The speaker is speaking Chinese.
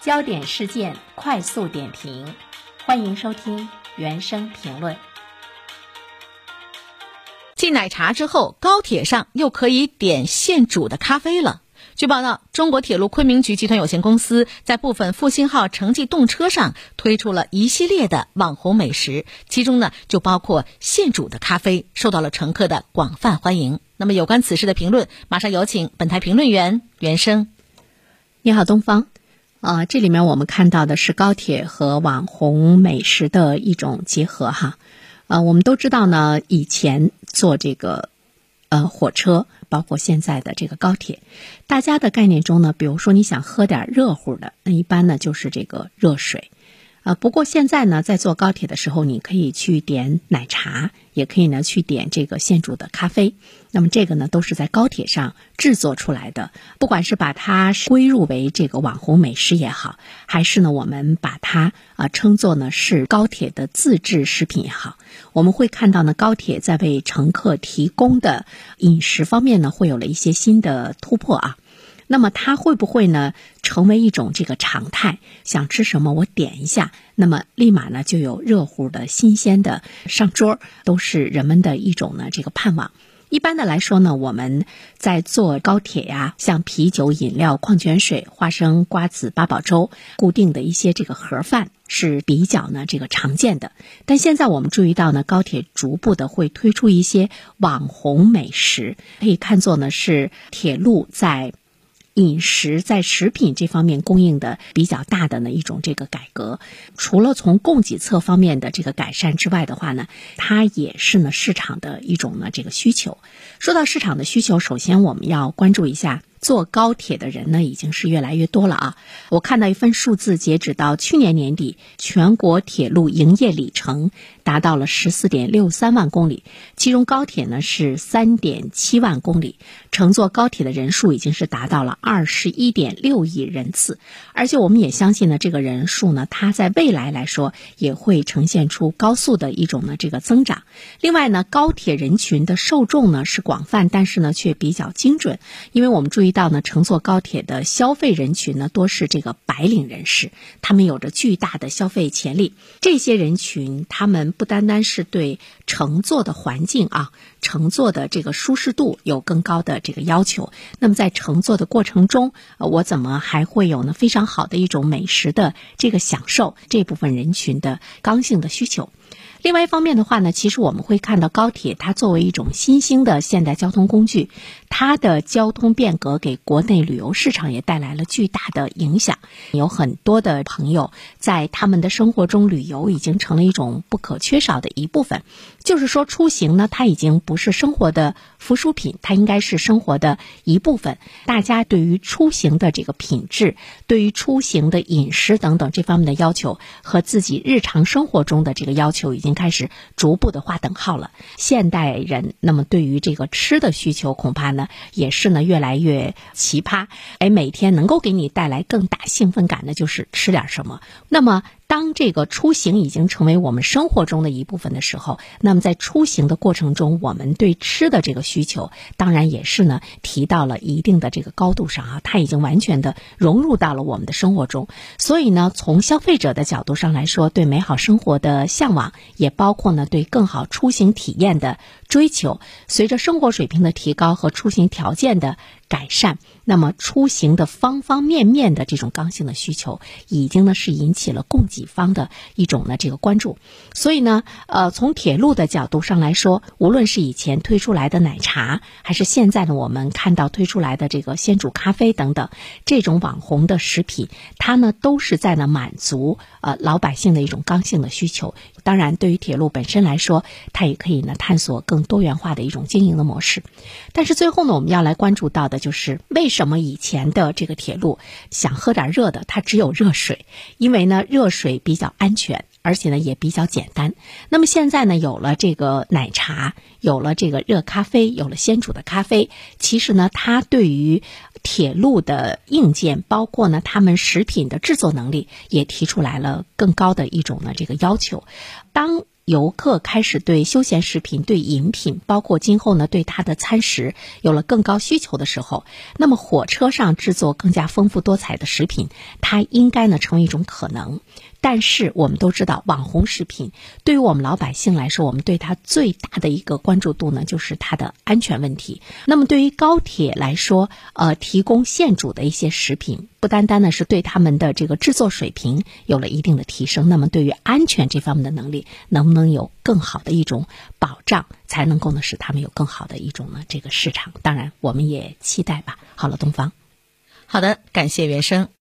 焦点事件快速点评，欢迎收听原声评论。继奶茶之后，高铁上又可以点现煮的咖啡了。据报道，中国铁路昆明局集团有限公司在部分复兴号城际动车上推出了一系列的网红美食，其中呢就包括现煮的咖啡，受到了乘客的广泛欢迎。那么有关此事的评论，马上有请本台评论员袁生。你好，东方。啊，这里面我们看到的是高铁和网红美食的一种结合哈。呃，我们都知道呢，以前坐这个呃火车。包括现在的这个高铁，大家的概念中呢，比如说你想喝点热乎的，那一般呢就是这个热水。啊，不过现在呢，在坐高铁的时候，你可以去点奶茶，也可以呢去点这个现煮的咖啡。那么这个呢，都是在高铁上制作出来的。不管是把它归入为这个网红美食也好，还是呢我们把它啊称作呢是高铁的自制食品也好，我们会看到呢高铁在为乘客提供的饮食方面呢，会有了一些新的突破啊。那么它会不会呢成为一种这个常态？想吃什么我点一下，那么立马呢就有热乎的新鲜的上桌，都是人们的一种呢这个盼望。一般的来说呢，我们在坐高铁呀，像啤酒、饮料、矿泉水、花生、瓜子、八宝粥，固定的一些这个盒饭是比较呢这个常见的。但现在我们注意到呢，高铁逐步的会推出一些网红美食，可以看作呢是铁路在。饮食在食品这方面供应的比较大的呢一种这个改革，除了从供给侧方面的这个改善之外的话呢，它也是呢市场的一种呢这个需求。说到市场的需求，首先我们要关注一下。坐高铁的人呢，已经是越来越多了啊！我看到一份数字，截止到去年年底，全国铁路营业里程达到了十四点六三万公里，其中高铁呢是三点七万公里，乘坐高铁的人数已经是达到了二十一点六亿人次，而且我们也相信呢，这个人数呢，它在未来来说也会呈现出高速的一种呢这个增长。另外呢，高铁人群的受众呢是广泛，但是呢却比较精准，因为我们注意。到呢，乘坐高铁的消费人群呢，多是这个白领人士，他们有着巨大的消费潜力。这些人群，他们不单单是对乘坐的环境啊，乘坐的这个舒适度有更高的这个要求。那么在乘坐的过程中，我怎么还会有呢非常好的一种美食的这个享受？这部分人群的刚性的需求。另外一方面的话呢，其实我们会看到高铁它作为一种新兴的现代交通工具，它的交通变革给国内旅游市场也带来了巨大的影响。有很多的朋友在他们的生活中，旅游已经成了一种不可缺少的一部分。就是说，出行呢，它已经不是生活的附属品，它应该是生活的一部分。大家对于出行的这个品质，对于出行的饮食等等这方面的要求，和自己日常生活中的这个要求已经。经开始逐步的划等号了。现代人那么对于这个吃的需求，恐怕呢也是呢越来越奇葩。哎，每天能够给你带来更大兴奋感的就是吃点什么。那么。当这个出行已经成为我们生活中的一部分的时候，那么在出行的过程中，我们对吃的这个需求，当然也是呢提到了一定的这个高度上啊，它已经完全的融入到了我们的生活中。所以呢，从消费者的角度上来说，对美好生活的向往，也包括呢对更好出行体验的追求。随着生活水平的提高和出行条件的。改善，那么出行的方方面面的这种刚性的需求，已经呢是引起了供给方的一种呢这个关注。所以呢，呃，从铁路的角度上来说，无论是以前推出来的奶茶，还是现在呢我们看到推出来的这个鲜煮咖啡等等这种网红的食品，它呢都是在呢满足呃老百姓的一种刚性的需求。当然，对于铁路本身来说，它也可以呢探索更多元化的一种经营的模式。但是最后呢，我们要来关注到的就是为什么以前的这个铁路想喝点热的，它只有热水，因为呢热水比较安全，而且呢也比较简单。那么现在呢有了这个奶茶，有了这个热咖啡，有了先煮的咖啡，其实呢它对于铁路的硬件，包括呢他们食品的制作能力，也提出来了更高的一种呢这个要求。当游客开始对休闲食品、对饮品，包括今后呢对它的餐食有了更高需求的时候，那么火车上制作更加丰富多彩的食品，它应该呢成为一种可能。但是我们都知道，网红食品对于我们老百姓来说，我们对它最大的一个关注度呢，就是它的安全问题。那么对于高铁来说，呃，提供现煮的一些食品，不单单呢是对他们的这个制作水平有了一定的提升，那么对于安全这方面的能力，能不能有更好的一种保障，才能够呢使他们有更好的一种呢这个市场？当然，我们也期待吧。好了，东方，好的，感谢原生。